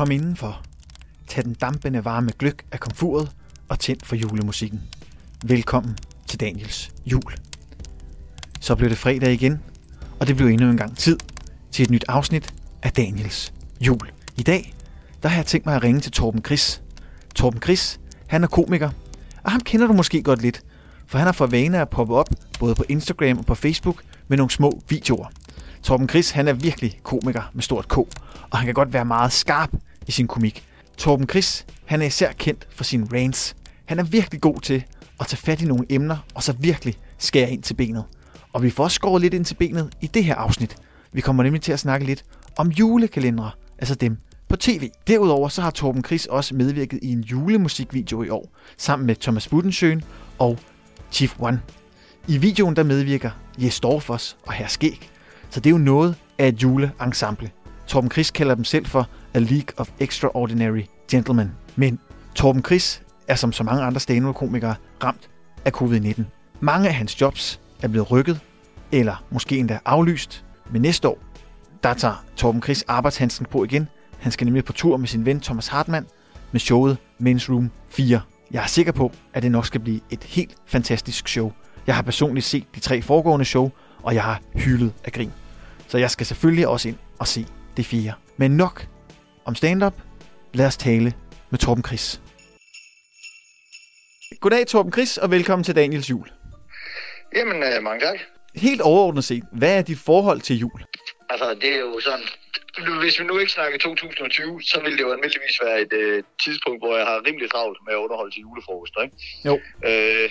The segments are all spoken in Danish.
Kom indenfor. Tag den dampende varme gløk af komfuret og tænd for julemusikken. Velkommen til Daniels jul. Så blev det fredag igen, og det blev endnu en gang tid til et nyt afsnit af Daniels jul. I dag, der har jeg tænkt mig at ringe til Torben Chris. Torben Chris, han er komiker, og ham kender du måske godt lidt, for han har for vane at poppe op både på Instagram og på Facebook med nogle små videoer. Torben Chris, han er virkelig komiker med stort K, og han kan godt være meget skarp i sin komik. Torben Chris, han er især kendt for sine rants. Han er virkelig god til at tage fat i nogle emner, og så virkelig skære ind til benet. Og vi får også skåret lidt ind til benet i det her afsnit. Vi kommer nemlig til at snakke lidt om julekalendere, altså dem på tv. Derudover så har Torben Chris også medvirket i en julemusikvideo i år, sammen med Thomas Budensjøen og Chief One. I videoen der medvirker Jes Dorfos og Herr Skæg, så det er jo noget af et juleensemble. Torben Chris kalder dem selv for A League of Extraordinary Gentlemen. Men Torben Chris er som så mange andre stand-up-komikere ramt af covid-19. Mange af hans jobs er blevet rykket, eller måske endda aflyst. Men næste år, der tager Torben Chris arbejdshandsken på igen. Han skal nemlig på tur med sin ven Thomas Hartmann med showet Men's Room 4. Jeg er sikker på, at det nok skal blive et helt fantastisk show. Jeg har personligt set de tre foregående show, og jeg har hyldet af grin. Så jeg skal selvfølgelig også ind og se det fjerde. Men nok om stand-up. Lad os tale med Torben Chris. Goddag Torben Chris, og velkommen til Daniels jul. Jamen, øh, mange tak. Helt overordnet set, hvad er dit forhold til jul? Altså, det er jo sådan... Nu, hvis vi nu ikke snakker 2020, så vil det jo almindeligvis være et øh, tidspunkt, hvor jeg har rimelig travlt med at underholde til julefrokost, ikke? Jo. Øh,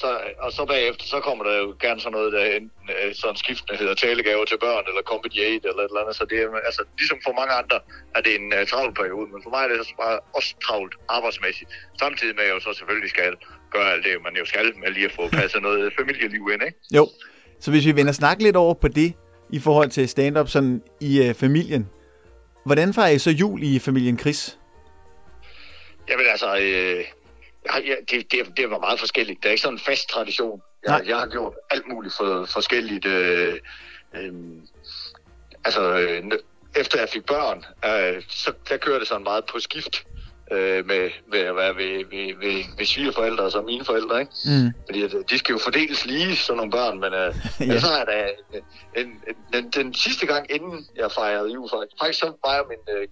så, og så bagefter, så kommer der jo gerne sådan noget, der enten øh, sådan skiftende hedder talegaver til børn, eller aid, eller et eller andet. Så det er, altså, ligesom for mange andre, er det en uh, travl periode, men for mig er det så bare også travlt arbejdsmæssigt. Samtidig med, at jeg jo så selvfølgelig skal gøre alt det, man jo skal med lige at få passet noget familieliv ind, ikke? Jo. Så hvis vi vender snak lidt over på det, i forhold til stand-up sådan i øh, familien. Hvordan fejrer I så jul i familien Chris? Jamen altså, øh, ja, det, det, det var meget forskelligt. Der er ikke sådan en fast tradition. Jeg, jeg har gjort alt muligt for, forskelligt. Øh, øh, altså, øh, efter jeg fik børn, øh, så der kørte det sådan meget på skift øh, med, med at være ved, ved, ved, ved svigerforældre og så mine forældre, ikke? Mm. Fordi at, de skal jo fordeles lige, sådan nogle børn, men øh, ja. så er der en, en, den, den sidste gang, inden jeg fejrede jul, faktisk, faktisk så fejrede min øh,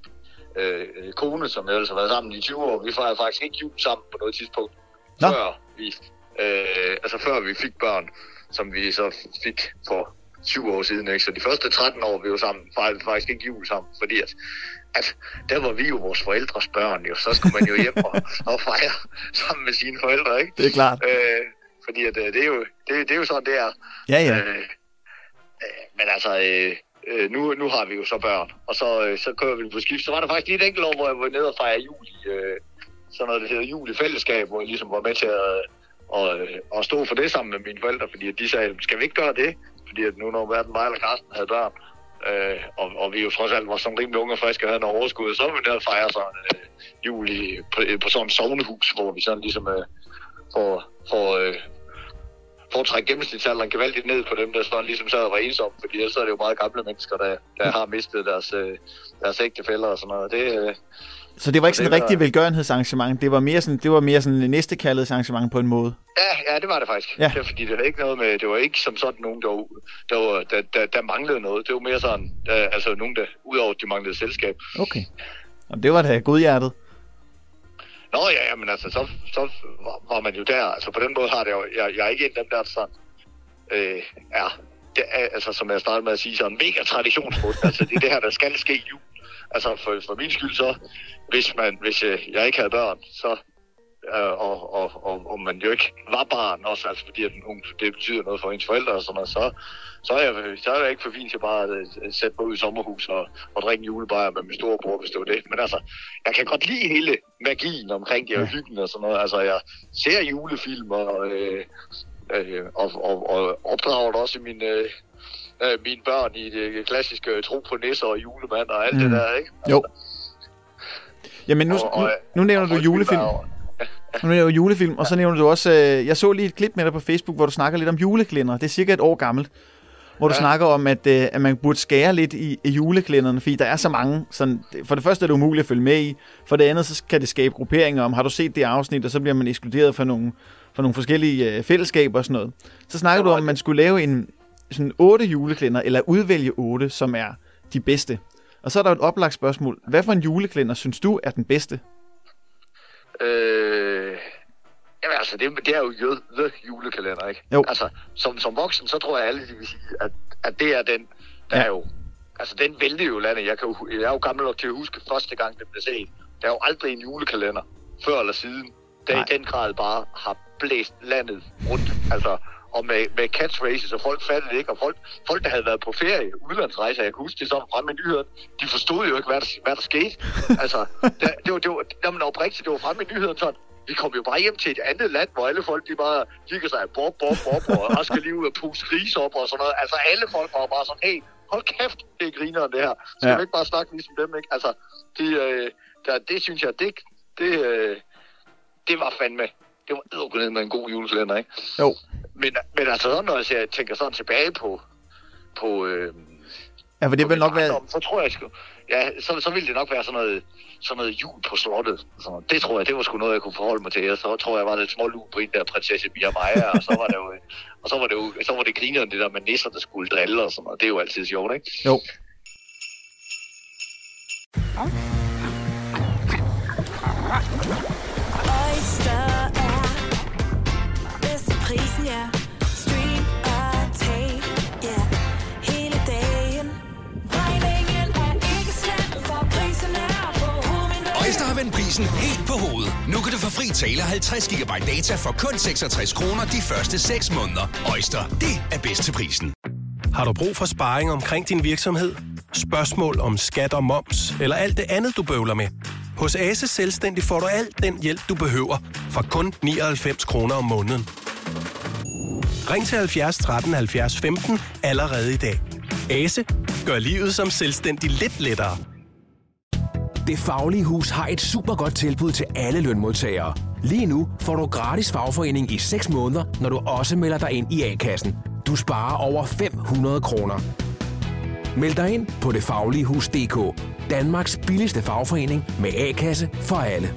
øh, kone, som jeg ellers har været sammen i 20 år, vi fejrede faktisk ikke jul sammen på noget tidspunkt, Nå. før vi, øh, altså før vi fik børn, som vi så fik for 20 år siden, ikke? Så de første 13 år, vi var sammen, fejrede vi faktisk ikke jul sammen, fordi at at der var vi jo vores forældres børn, jo. så skulle man jo hjem og, og fejre sammen med sine forældre, ikke? Det er klart. Øh, fordi at, det, er jo, det, det er jo sådan, det er. Ja, ja. Øh, øh, men altså, øh, øh, nu, nu har vi jo så børn, og så, øh, så kører vi på skift. Så var der faktisk lige et enkelt år, hvor jeg var nede og fejre jul i øh, sådan noget, der hedder jul i fællesskab, hvor jeg ligesom var med til at, og, øh, og stå for det sammen med mine forældre, fordi de sagde, skal vi ikke gøre det? Fordi at nu når hverken mig eller Carsten havde børn, Øh, og, og vi jo trods alt var sådan rimelig unge og friske og havde noget overskud, så var vi nede og fejre sådan øh, jul i, på, på sådan et sovnehus, hvor vi sådan ligesom øh, får, får, øh, får trække gennemsnitsalderen gevaldigt ned på dem, der sådan ligesom sad og var ensomme, fordi ellers er det jo meget gamle mennesker, der, der har mistet deres, øh, deres ægtefælder og sådan noget. Det, øh, så det var ikke sådan et rigtigt velgørenhedsarrangement, det var mere sådan, det var mere sådan en næstekærlighedsarrangement på en måde? Ja, ja, det var det faktisk. Ja. Det var, fordi det var ikke noget med, det var ikke som sådan nogen, der, der, var, der, der, der manglede noget. Det var mere sådan, der, altså nogen, der udover de manglede selskab. Okay. Og det var da godhjertet. Nå ja, ja, men altså, så, så var, man jo der. Altså på den måde har det jo, jeg, jeg er ikke en af dem, der er sådan, øh, ja, det er, altså som jeg startede med at sige, sådan mega traditionsbund. altså det er det her, der skal ske jul. Altså for, for min skyld så, hvis, man, hvis jeg, jeg ikke havde børn, så øh, og, og, og, og man jo ikke var barn også, altså fordi at hun, det betyder noget for ens forældre og sådan noget, så, så, er jeg, så er jeg ikke for fint til bare at, at sætte mig ud i sommerhus og, og drikke julebajer med min storebror, hvis det var det. Men altså, jeg kan godt lide hele magien omkring det og hyggen og sådan noget. Altså, jeg ser julefilm og, øh, øh, og, og, og opdrager det også i min, øh, øh, mine børn i det klassiske tro på nisser og julemand og alt mm. det der, ikke? Altså, jo. Jamen nu, og, og, nu, nu nævner du julefilm. Nu nævner du julefilm, og så nævner du også, øh, jeg så lige et klip med dig på Facebook, hvor du snakker lidt om juleklænder. Det er cirka et år gammelt. hvor du ja. snakker om, at, øh, at man burde skære lidt i, i juleklænderne, fordi der er så mange. Sådan, for det første er det umuligt at følge med i, for det andet så kan det skabe grupperinger om, har du set det afsnit, og så bliver man ekskluderet fra nogle, fra nogle forskellige øh, fællesskaber og sådan noget. Så snakker du om, at man skulle lave en sådan otte juleklænder, eller udvælge otte, som er de bedste. Og så er der et oplagt spørgsmål. Hvad for en juleklænder synes du er den bedste? Øh, jamen altså, det, det er jo the julekalender, ikke? Jo. Altså, som, som voksen, så tror jeg alle, de vil sige, at, at det er den, der ja. er jo... Altså, den vælter jo landet. Jeg, kan jeg er jo gammel nok til at huske første gang, det blev set. Der er jo aldrig en julekalender, før eller siden, der Nej. i den grad bare har blæst landet rundt. Altså, og med, med catchphrases, og folk fattede det ikke, og folk, folk der havde været på ferie, udlandsrejser, jeg kan huske det sådan fremme i nyheden, de forstod jo ikke, hvad der, hvad der skete. altså, det, det, var, det var, når man oprigtigt, det var fremme i nyheden sådan, vi kom jo bare hjem til et andet land, hvor alle folk, de bare kigger sig, bob, bob, bob, og skal lige ud og puste gris op og sådan noget. Altså, alle folk var bare sådan, hey, hold kæft, det er grineren det her. Skal ja. vi ikke bare snakke ligesom dem, ikke? Altså, det, øh, der, det synes jeg, det, det, øh, det var fandme, det var med en god julekalender, ikke? Jo. Men, men altså, når jeg tænker sådan tilbage på, på øh, Ja, for det vil nok være... Så tror jeg sgu... Ja, så, så ville det nok være sådan noget, sådan noget jul på slottet. Så det tror jeg, det var sgu noget, jeg kunne forholde mig til. Så tror jeg, var lidt små på en der prinsesse Mia Maja, og så var det jo, og så var det jo, så var det grineren, det der med nisser, der skulle drille og sådan noget. Det er jo altid sjovt, ikke? Jo. Oyster er prisen, ja. Stream og tag, ja. Hele dagen. Regningen er ikke slem, for prisen er på hovedet. Øjster har vendt prisen helt på hovedet. Nu kan du få fri tale 50 GB data for kun 66 kroner de første 6 måneder. Øjster, det er bedst til prisen. Har du brug for sparring omkring din virksomhed? Spørgsmål om skat og moms, eller alt det andet, du bøvler med? Hos Ase Selvstændig får du alt den hjælp, du behøver, for kun 99 kroner om måneden. Ring til 70 13 70 15 allerede i dag. Ase gør livet som selvstændig lidt lettere. Det Faglige Hus har et super godt tilbud til alle lønmodtagere. Lige nu får du gratis fagforening i 6 måneder, når du også melder dig ind i A-kassen. Du sparer over 500 kroner. Meld dig ind på detfagligehus.dk. Danmarks billigste fagforening med A-kasse for alle.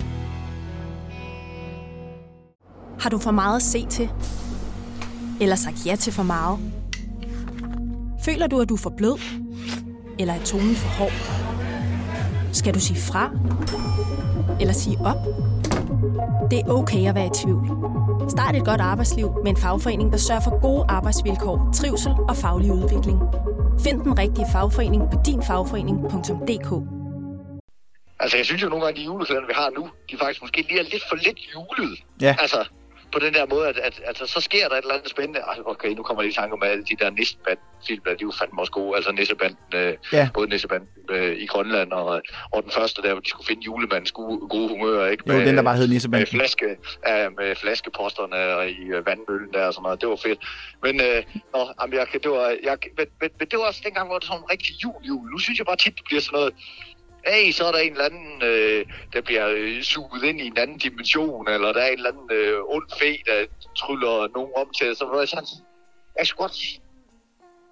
Har du for meget at se til? Eller sagt ja til for meget? Føler du, at du er for blød? Eller er tonen for hård? Skal du sige fra? Eller sige op? Det er okay at være i tvivl. Start et godt arbejdsliv med en fagforening, der sørger for gode arbejdsvilkår, trivsel og faglig udvikling. Find den rigtige fagforening på dinfagforening.dk. Altså, jeg synes jo nogle gange, at de julekalender, vi har nu, de faktisk måske lige er lidt for lidt julet. Ja. Altså, på den der måde, at, at, at, så sker der et eller andet spændende. Ej, okay, nu kommer jeg i tanke om alle de der Nisseband-film, de er jo fandme også gode. Altså Nissebanden, øh, Ja. både Nissebanden øh, i Grønland, og, og den første der, hvor de skulle finde julemandens gode, gode humør, ikke? Jo, den der bare hed med Nissebanden. flaske, ja, med flaskeposterne og i øh, vandmøllen der og sådan noget. Det var fedt. Men, øh, nå, jamen, jeg, det var, jeg, men, men, men, det var også dengang, hvor det var sådan en rigtig jul, jul. Nu synes jeg bare tit, det bliver sådan noget, hey, så er der en eller anden, øh, der bliver øh, suget ind i en anden dimension, eller der er en eller anden øh, ond fe, der tryller nogen om til, så var jeg sådan, jeg skulle godt,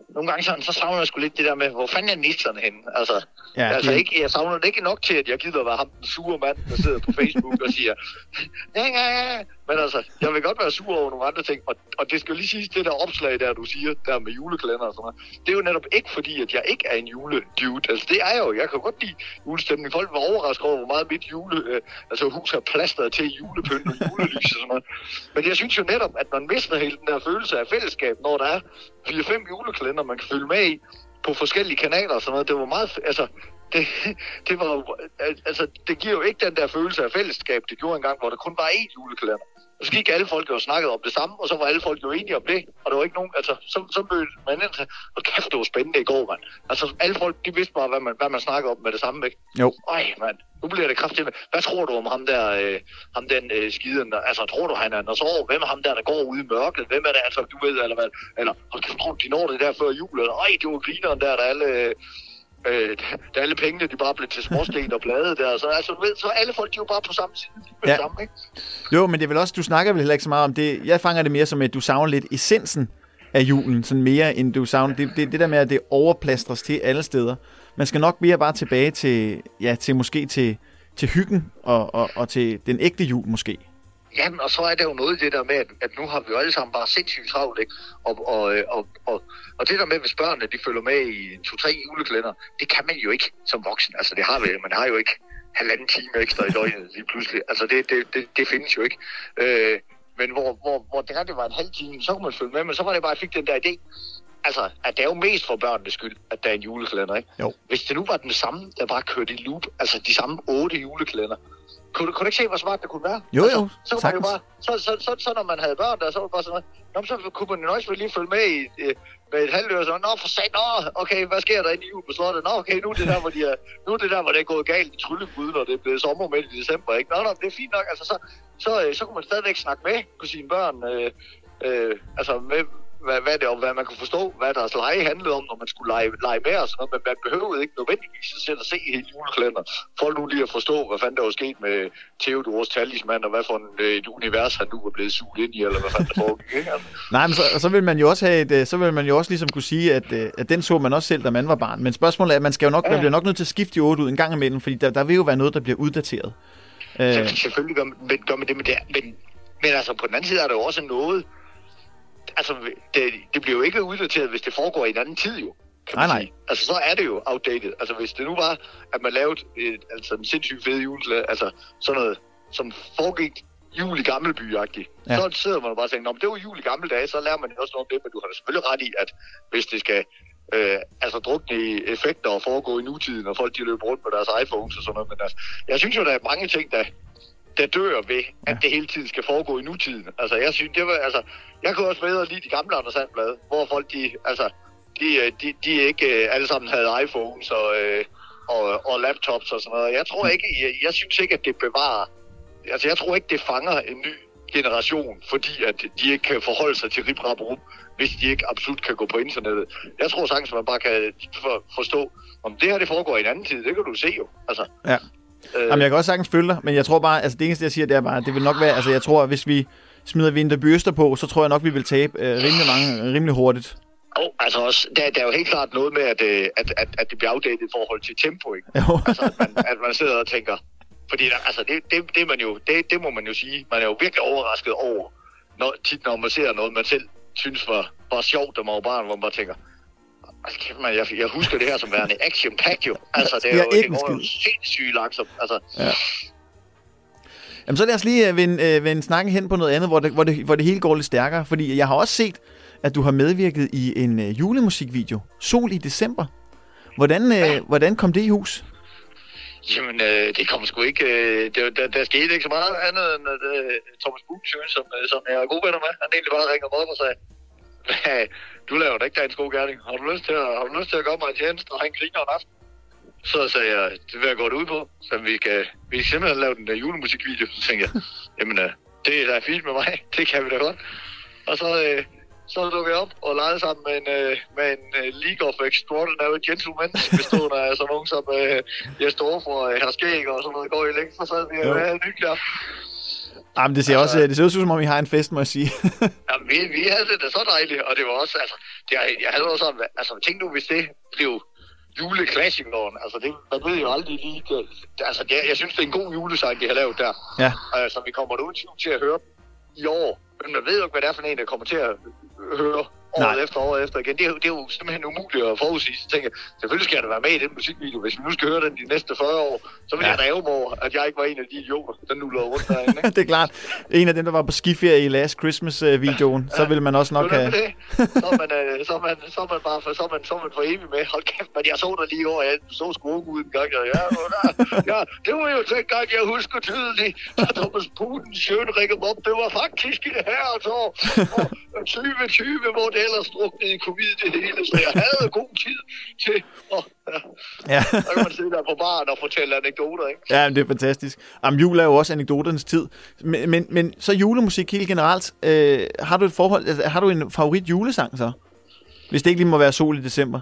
nogle gange sådan, så savner jeg sgu lidt det der med, hvor fanden er nisserne henne? Altså, Ja, altså det- ikke, jeg savner det ikke nok til, at jeg gider at være ham den sure mand, der sidder på Facebook og siger, ja, ja, ja. Men altså, jeg vil godt være sur over nogle andre ting, og, og det skal jo lige sige, det der opslag der, du siger, der med julekalender og sådan noget, det er jo netop ikke fordi, at jeg ikke er en juledude. Altså, det er jeg jo. Jeg kan godt lide julestemning. Folk var overrasket over, hvor meget mit jule, øh, altså hus har plastret til julepynt og julelys og sådan noget. Men jeg synes jo netop, at man mister hele den der følelse af fællesskab, når der er 4-5 julekalender, man kan følge med i på forskellige kanaler og sådan noget. Det var meget, altså, det, det var altså, det giver jo ikke den der følelse af fællesskab, det gjorde engang, hvor der kun var én julekalender. Og så gik alle folk jo og snakkede om det samme, og så var alle folk jo enige om det. Og der var ikke nogen, altså, så, så mødte man ind til, og kæft, det var spændende i går, mand. Altså, alle folk, de vidste bare, hvad man, hvad man snakkede om med det samme, ikke? Jo. Ej, mand, nu bliver det kraftigt. Hvad tror du om ham der, øh, ham den øh, skiden der? Altså, tror du, han er en så Hvem er ham der, der går ude i mørket? Hvem er det, altså, du ved, eller hvad? Eller, hold kæft, tror du, de når det der før jul? Eller, ej, det var grineren der, der alle... Øh, der alle pengene, de bare blev til småsten og blade der. Så, altså, ved, så alle folk, de er jo bare på samme side. De med Ja. det samme, ikke? Jo, men det er vel også, du snakker vel heller ikke så meget om det. Jeg fanger det mere som, at du savner lidt essensen af julen, sådan mere end du savner. Det, det, det der med, at det overplastres til alle steder. Man skal nok mere bare tilbage til, ja, til måske til, til hyggen og, og, og til den ægte jul måske. Jamen, og så er der jo noget i det der med, at, at nu har vi jo alle sammen bare sindssygt travlt, ikke? Og, og, øh, og, og, og det der med, hvis børnene de følger med i to-tre juleklænder, det kan man jo ikke som voksen. Altså, det har vi, man har jo ikke halvanden time ekstra i døgnet lige pludselig. Altså, det, det, det, det findes jo ikke. Øh, men hvor, hvor, hvor det, her, det var en halv time, så kunne man følge med, men så var det bare, at jeg fik den der idé. Altså, at det er jo mest for børnenes skyld, at der er en juleklænder, ikke? Jo. Hvis det nu var den samme, der bare kørte i loop, altså de samme otte juleklænder, kunne, kunne du ikke se, hvor smart det kunne være? Jo, altså, jo, så, man jo bare, så, så, så, så, når man havde børn der, så var det bare sådan noget, så kunne man jo nøjes med lige følge med i, med et halvt øre, så, nå for sat, nå, okay, hvad sker der inde i jul på slottet? Nå, okay, nu er det der, hvor, de er, nu er det der, hvor det er gået galt i tryllebryd, når det er blevet sommer midt i december, ikke? Nå, nå, det er fint nok, altså, så, så, øh, så kunne man stadigvæk snakke med på sine børn, øh, øh, altså med, hvad, hvad, det, og hvad man kunne forstå, hvad deres lege handlede om, når man skulle lege, lege med og sådan noget, men man behøvede ikke nødvendigvis at sætte og se hele julekalender. For nu lige at forstå, hvad fanden der var sket med Theodors talisman, og hvad for en, øh, et univers han nu var blevet suget ind i, eller hvad fanden der foregik, ikke? Altså, Nej, men så, så vil man jo også have et, øh, så vil man jo også ligesom kunne sige, at, øh, at den så man også selv, da man var barn. Men spørgsmålet er, at man skal jo nok, man bliver nok nødt til at skifte de otte ud en gang imellem, fordi der, der vil jo være noget, der bliver uddateret. Øh. Selvfølgelig gør man, gør man det, men, det, er- men, men altså på den anden side er der jo også noget, altså det, det bliver jo ikke uddateret, hvis det foregår i en anden tid jo. Kan Nej, nej. sige. Altså så er det jo outdated. Altså hvis det nu var, at man lavede et, altså en sindssygt fed jule, altså sådan noget, som foregik jul i gammelby-agtigt. Ja. Så sidder man og bare og tænker, "Nå, men det var jul i gamle dage, så lærer man også noget om det, men du har da selvfølgelig ret i, at hvis det skal øh, altså drukne i effekter og foregå i nutiden, og folk de løber rundt med deres iPhones og sådan noget, men altså, jeg synes jo, der er mange ting, der, der dør ved, at det hele tiden skal foregå i nutiden. Altså, jeg synes, det var, altså, jeg kunne også bedre lide de gamle Anders Sandblad, hvor folk, de, altså, de, øh, de, de ikke øh, alle sammen havde iPhones og, øh, og, og laptops og sådan noget. Jeg tror ikke, jeg, jeg synes ikke, at det bevarer, altså, jeg tror ikke, det fanger en ny generation, fordi at de ikke kan forholde sig til rip rap hvis de ikke absolut kan gå på internettet. Jeg tror sagtens, man bare kan for, forstå, om det her det foregår i en anden tid, det kan du se jo. Altså, Ja. Øh, Jamen, jeg kan også sagtens følge dig, men jeg tror bare, altså det eneste, jeg siger, det er bare, det vil nok være, altså jeg tror, at hvis vi smider Vinterby Øster på, så tror jeg nok, vi vil tabe øh, rimelig mange, øh, rimelig hurtigt. Oh, altså også, der, der er jo helt klart noget med, at, øh, at, at, at det bliver afdækket i forhold til tempo, ikke? Jo. Altså, at man, at man sidder og tænker, fordi der, altså, det, det, det, man jo, det, det må man jo sige, man er jo virkelig overrasket over, når, tit når man ser noget, man selv synes var, var sjovt, da man var barn, hvor man bare tænker, altså, kæft, man, jeg, jeg husker det her som værende action pack jo. Altså, det er Ja, jo, det går jo sindssygt langsomt. Altså, Ja. Jamen, så lad os lige øh, vende, øh, vende snakken hen på noget andet, hvor det, hvor, det, hvor det hele går lidt stærkere. Fordi jeg har også set, at du har medvirket i en øh, julemusikvideo, Sol i december. Hvordan, øh, hvordan kom det i hus? Jamen, øh, det kom sgu ikke... Øh, det, der, der skete ikke så meget andet end, at øh, Thomas Buch, som, øh, som jeg er gode venner med, han egentlig bare ringede mig op og sagde, "Hvad, du laver da ikke dagens gode gerning. Har du lyst til at, har du lyst til at gøre mig en tjeneste og have en griner en aften? Så sagde jeg, det vil jeg gå ud på. Så vi kan, vi kan simpelthen lave den der julemusikvideo. Så tænkte jeg, jamen øh, det er da fint med mig. Det kan vi da godt. Og så, øh, så dukkede jeg op og legede sammen med en, øh, med en øh, League of Extraordinary Gentlemen, bestående af sådan nogen som øh, Jes for øh, Herr Skæg og sådan noget går i længe. Så sad vi og havde en. Jamen, det ser, også, øh, det ser også ud, som om I har en fest, må jeg sige. Jamen, vi, vi havde det da så dejligt, og det var også, altså, det, jeg, jeg havde også sådan, altså, tænk nu, hvis det blev juleklassikeren, altså, det, man ved jo aldrig lige, det, altså, det, jeg synes, det er en god julesang, de har lavet der. ja. Altså, vi kommer nu til at høre i år, men man ved jo ikke, hvad det er for en, der kommer til at høre året Nej. efter år efter igen. Det er, jo- det er jo simpelthen umuligt at forudsige. Så tænker jeg, selvfølgelig skal jeg da være med i den musikvideo. Hvis vi nu skal høre den de næste 40 år, så vil Ja. ja. jeg da over, at jeg ikke var en af de idioter, der nu lå rundt derinde. Ikke? det er klart. En af dem, der var på skiferie i Last Christmas-videoen, så vil man også nok have... det. Så er man, øh, så er man, så er man bare for, så er man, så er man for evig med. Hold kæft, men jeg så dig lige over, jeg så ung ud en gang. Og ja, og der, ja, det var jo dengang, jeg husker tydeligt, da Thomas Putin sjøen ringede op. Det var faktisk i det her år, og 2020, hvor det ellers druknede i covid det hele. Så jeg havde god tid til at, ja, Ja. så kan man sidde der på baren og fortælle anekdoter, ikke? Ja, men det er fantastisk. Jamen, jul er jo også anekdoternes tid. Men, men, men så julemusik helt generelt. Øh, har du et forhold, altså, har du en favorit julesang så? Hvis det ikke lige må være sol i december.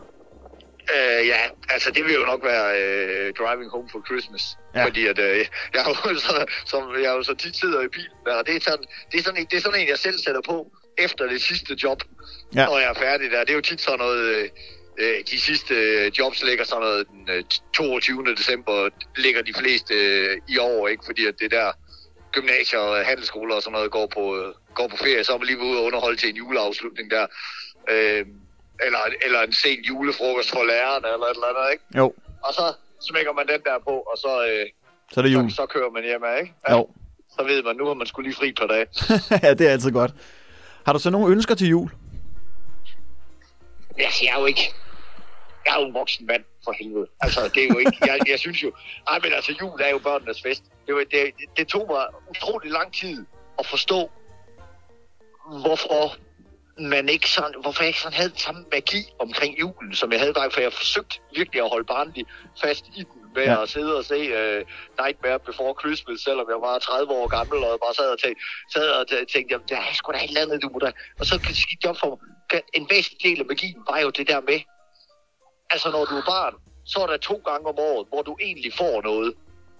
Øh, ja, altså det vil jo nok være øh, Driving Home for Christmas. Ja. Fordi at, øh, jeg, er jo så, som, jeg er jo så tit sidder i bilen, der, og det er, sådan, det, er sådan en, det er sådan en, jeg selv sætter på, efter det sidste job, Ja. når jeg er færdig der. Det er jo tit sådan noget, øh, øh, de sidste øh, jobs ligger sådan noget den øh, 22. december, ligger de fleste øh, i år, ikke? Fordi at det der gymnasier og handelsskoler og sådan noget går på, øh, går på ferie, så er man lige ude og underholde til en juleafslutning der. Øh, eller, eller en sen julefrokost for lærerne, eller et eller andet, ikke? Jo, Og så smækker man den der på, og så, øh, så er det jul. så, så kører man hjem af, ikke? Jo. Så ved man, nu har man skulle lige fri par dage. ja, det er altid godt. Har du så nogle ønsker til jul? Altså, jeg er jo ikke... Jeg er jo en voksen mand, for helvede. Altså, det er jo ikke... Jeg, jeg synes jo... Ej, men altså, jul er jo børnenes fest. Det, var, det, det tog mig utrolig lang tid at forstå, hvorfor man ikke sådan, hvorfor jeg ikke sådan havde den samme magi omkring julen, som jeg havde der, for jeg forsøgte virkelig at holde barnligt fast i den, ved Ja. at sidde og se uh, Nightmare Before Christmas, selvom jeg var 30 år gammel, og bare sad og tænkte, sad og tæ- tænkte jamen, der er sgu da et eller andet, du må da... Og så gik det op for mig, en væsentlig del af magien var jo det der med, altså når du er barn, så er der to gange om året, hvor du egentlig får noget,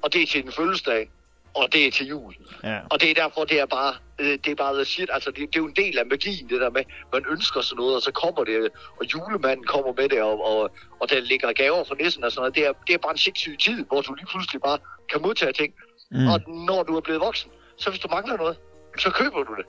og det er til din fødselsdag, og det er til jul. Ja. Og det er derfor, det er bare, øh, det er bare the shit. Altså, det, det er jo en del af magien, det der med, man ønsker sådan noget, og så kommer det, og julemanden kommer med det, og, og, og der ligger gaver for nissen og sådan noget. Det er, det er bare en sindssyg tid, hvor du lige pludselig bare kan modtage ting. Mm. Og når du er blevet voksen, så hvis du mangler noget, så køber du det.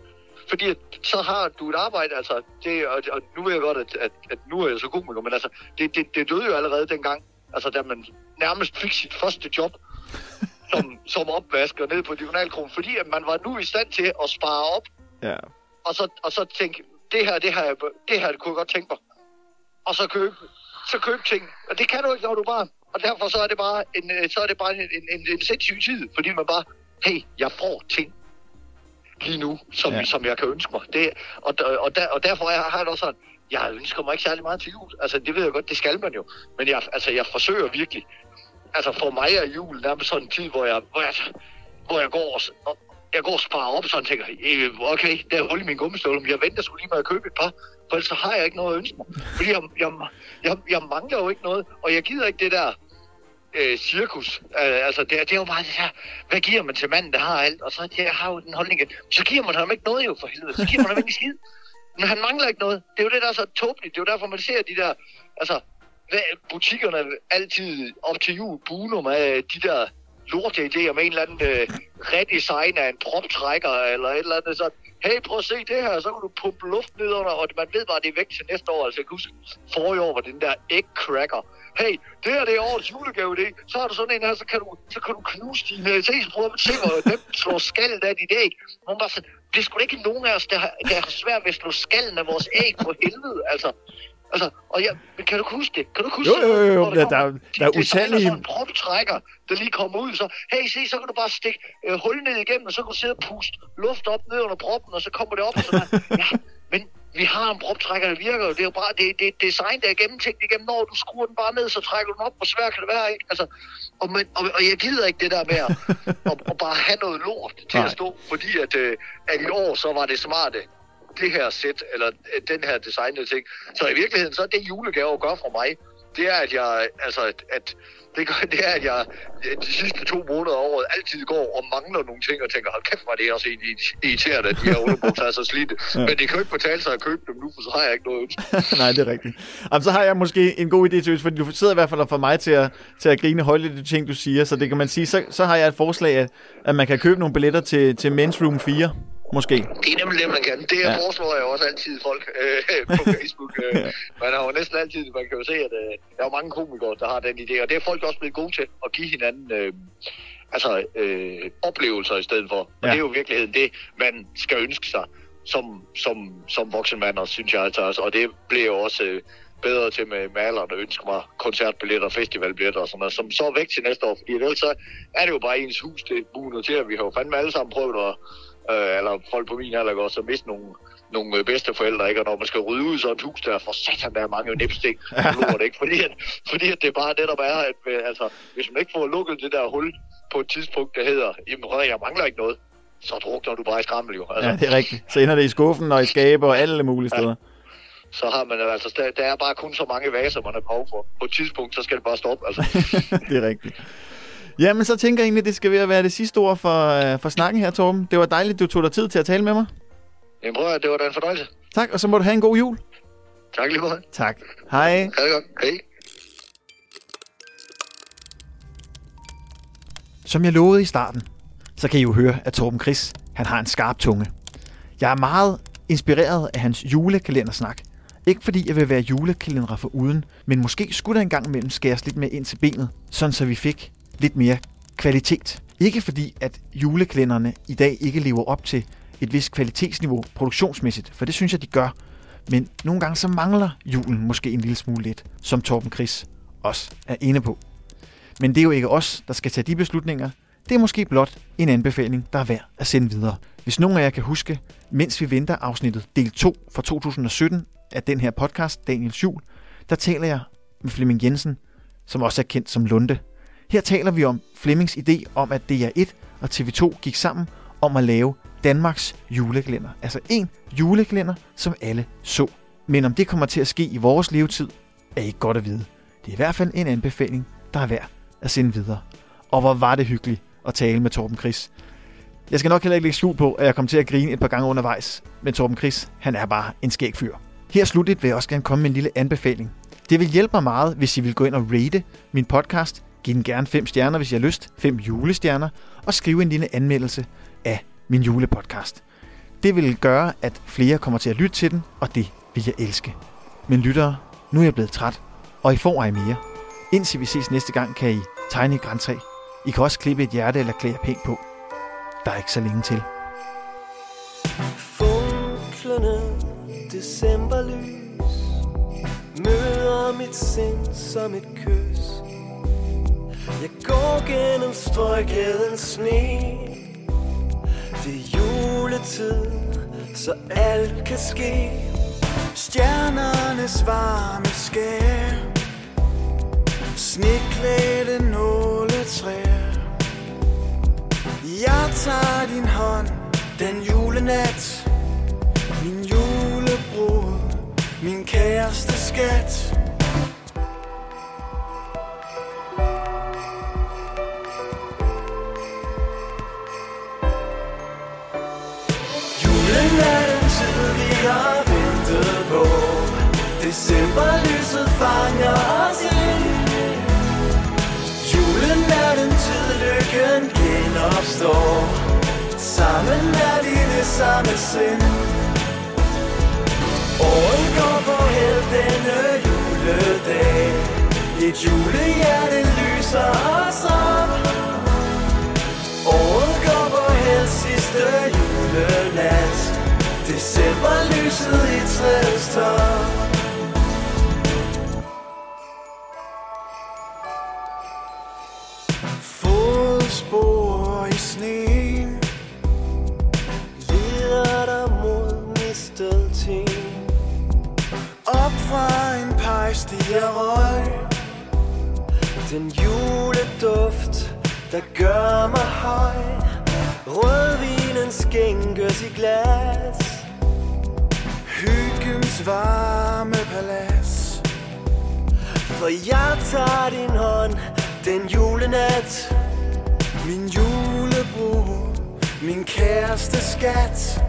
Fordi at, så har du et arbejde, altså, det, og, og nu ved jeg godt, at, at, at nu er jeg så god med men altså, det, det, det døde jo allerede dengang, altså da man nærmest fik sit første job, som, som opvasker ned på Diagonalkronen, fordi at man var nu i stand til at spare op, Ja. og så, og så tænke, det her, det her, det her det kunne jeg godt tænke mig. Og så købe, så købe ting. Og det kan du ikke, når du er barn. Og derfor så er det bare en, øh, så er det bare en, en, en, en sindssyg tid, fordi man bare, hey, jeg får ting lige nu, som, Ja. som jeg kan ønske mig. Det, og, og, der, og derfor er- har jeg det også sådan, jeg ønsker mig ikke særlig meget til jul. Altså, det ved jeg godt, det skal man jo. Men jeg, altså, jeg forsøger virkelig. Altså, for mig er jul nærmest sådan en tid, hvor jeg, hvor jeg, hvor jeg går og, jeg går og sparer op så tænker, jeg, okay, der er hul i min gummistøvle, men jeg venter skulle lige med at købe et par, for ellers så har jeg ikke noget at ønske mig. Fordi jeg, jeg, jeg, jeg mangler jo ikke noget, og jeg gider ikke det der øh, cirkus. Øh, altså, det, det er jo bare det her, hvad giver man til manden, der har alt? Og så jeg har jo den holdning, at så giver man ham ikke noget jo for helvede, så giver man ham ikke skid. Men han mangler ikke noget. Det er jo det, der er så tåbeligt. Det er jo derfor, man ser de der, altså, butikkerne altid op til jul buner med de der lorte idéer med en eller anden øh, redesign af en proptrækker eller et eller andet sådan. Hey, prøv at se det her, så kan du pumpe luft ned under, og man ved bare, det er væk til næste år. Altså, jeg kan huske, forrige år var den der egg cracker. Hey, det her det er årets julegave, det. Så har du sådan en her, så kan du, så kan du knuse dine æg. Prøv at se, hvor den slår skaldet af dit æg. Hvor man bare sådan, det er sgu da ikke nogen af os, der har, der har svært ved at slå skallen af vores æg på helvede, altså. Altså, og jeg, men kan du huske det? Kan du huske Jo, jo, jo, jo. Ja, der kommer- er- der er utallige- sådan en proptrækker, der lige kommer ud, så, hey, se, så kan du bare stikke øh, hul ned igennem, og så kan du sidde og puste luft op ned under proppen, og så kommer det op og sådan. Ja, men vi har en proptrækker, der virker jo. Det er jo bare, det, det er design, der er gennemtænkt igennem, når du skruer den bare ned, så trækker du den op, hvor svært kan det være, ikke? Altså, og, men, og, og jeg gider ikke det der med at, at, at bare have noget lort til Nej. at stå, fordi at, øh, at i år, så var det smarte, det her sæt, eller øh, den her designede ting. Så i virkeligheden, så er det julegave gør for mig, det er, at jeg, altså, at, at det, gør, det er, at jeg øh, de sidste to måneder af året altid går og mangler nogle ting, og tænker, hold kæft, er det også egentlig irriterende, at de her underbukser er så slidte. Ja. Men det kan jo ikke betale sig at købe dem nu, for så har jeg ikke noget ønske. Nej, det er rigtigt. Jamen, så har jeg måske en god idé til, fordi du sidder i hvert fald og får mig til at, til at grine højt af de ting, du siger. Så det kan man sige, så, så har jeg et forslag, at, at man kan købe nogle billetter til, til Men's Room 4, måske. Det er nemlig det, man kan. Det Ja. ja. foreslår jeg også altid folk øh, på Facebook. Øh, man har jo næsten altid, man kan jo se, at øh, der er jo mange komikere, der har den idé, og det er folk også blevet gode til at give hinanden øh, altså, øh, oplevelser i stedet for. Og Ja. ja. det er jo i virkeligheden det, man skal ønske sig som, som, som voksen mand, og synes jeg altså. Og det bliver jo også øh, bedre til med, med alderen at ønske mig koncertbilletter, festivalbilletter og sådan noget, som så er væk til næste år. Fordi ellers så er det jo bare ens hus, det bunet til, at vi har jo fandme alle sammen prøvet at øh, eller folk på min alder også, at miste nogle, nogle øh, bedsteforældre, ikke? Og når man skal rydde ud sådan et hus, der er for satan, der er mange nipstik, lort, ikke? Fordi, at, fordi at det bare netop er, at øh, altså, hvis man ikke får lukket det der hul på et tidspunkt, der hedder, jamen jeg mangler ikke noget, så drukner du bare i skrammel jo. Altså, Ja, det er rigtigt. Så ender det i skuffen og i skabe og alle mulige steder. Så har man altså, der, der er bare kun så mange vaser, man har behov for. På et tidspunkt, så skal det bare stoppe. Altså. det er rigtigt. Jamen, så tænker jeg egentlig, at det skal at være det sidste ord for, øh, for snakken her, Torben. Det var dejligt, du tog dig tid til at tale med mig. Men prøv at det var da en fornøjelse. Tak, og så må du have en god jul. Tak lige meget. Tak. Hej. Ha' det godt. Hej. Som jeg lovede i starten, så kan I jo høre, at Torben Chris, han har en skarp tunge. Jeg er meget inspireret af hans julekalendersnak. Ikke fordi jeg vil være julekalendere for uden, men måske skulle der engang imellem skæres lidt mere ind til benet, sådan så vi fik lidt mere kvalitet. Ikke fordi, at julekalenderne i dag ikke lever op til et vist kvalitetsniveau produktionsmæssigt, for det synes jeg, de gør. Men nogle gange så mangler julen måske en lille smule lidt, som Torben Chris også er inde på. Men det er jo ikke os, der skal tage de beslutninger. Det er måske blot en anbefaling, der er værd at sende videre. Hvis nogen af jer kan huske, mens vi venter afsnittet del 2 fra 2017 af den her podcast, Daniels Jul, der taler jeg med Flemming Jensen, som også er kendt som Lunde. Her taler vi om Flemmings idé om, at DR1 og TV2 gik sammen om at lave Danmarks julekalender. Altså en julekalender, som alle så. Men om det kommer til at ske i vores levetid, er ikke godt at vide. Det er i hvert fald en anbefaling, der er værd at sende videre. Og hvor var det hyggeligt at tale med Torben Chris. Jeg skal nok heller ikke lægge skjul på, at jeg kom til at grine et par gange undervejs. Men Torben Chris, han er bare en skæg fyr. Her slutligt vil jeg også gerne komme med en lille anbefaling. Det vil hjælpe mig meget, hvis I vil gå ind og rate min podcast. Giv den gerne fem stjerner, hvis I har lyst. fem julestjerner. Og skriv en lille anmeldelse af min julepodcast. Det vil gøre, at flere kommer til at lytte til den, og det vil jeg elske. Men lyttere, nu er jeg blevet træt, og I får ej mere. Indtil vi ses næste gang, kan I tegne et græntræ. I kan også klippe et hjerte eller klæde pænt på. Der er ikke så længe til. Funklende decemberlys Møder mit sind som et kys jeg går gennem strøgedens sne. Det er juletid, så alt kan ske. Stjernernes varme skær Sneklædte nåletræer Decemberlyset fanger os ind. Julen er den tid, lykken genopstår. Sammen er vi det samme sind. Året går på held denne juledag. Et julehjerte lyser os op. Året går på held sidste julenat. Decemberlyset i træets top. Stiger røg. Den juleduft, der gør mig høj. Rødvinen skænkes i glas. Hyggens varme palads. For jeg tager din hånd den julenat. Min julebrug, min kæreste skat.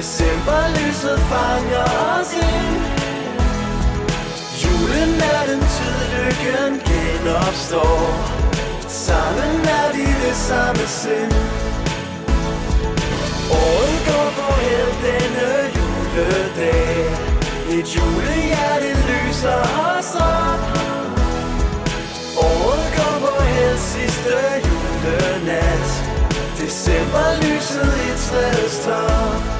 Decemberlyset fanger os ind. Julen er den tid, lykken genopstår. Sammen er vi det samme sind. Året går på held denne juledag. Et julehjerte lyser os op. Året går på held sidste julenat. Decemberlyset i træets top.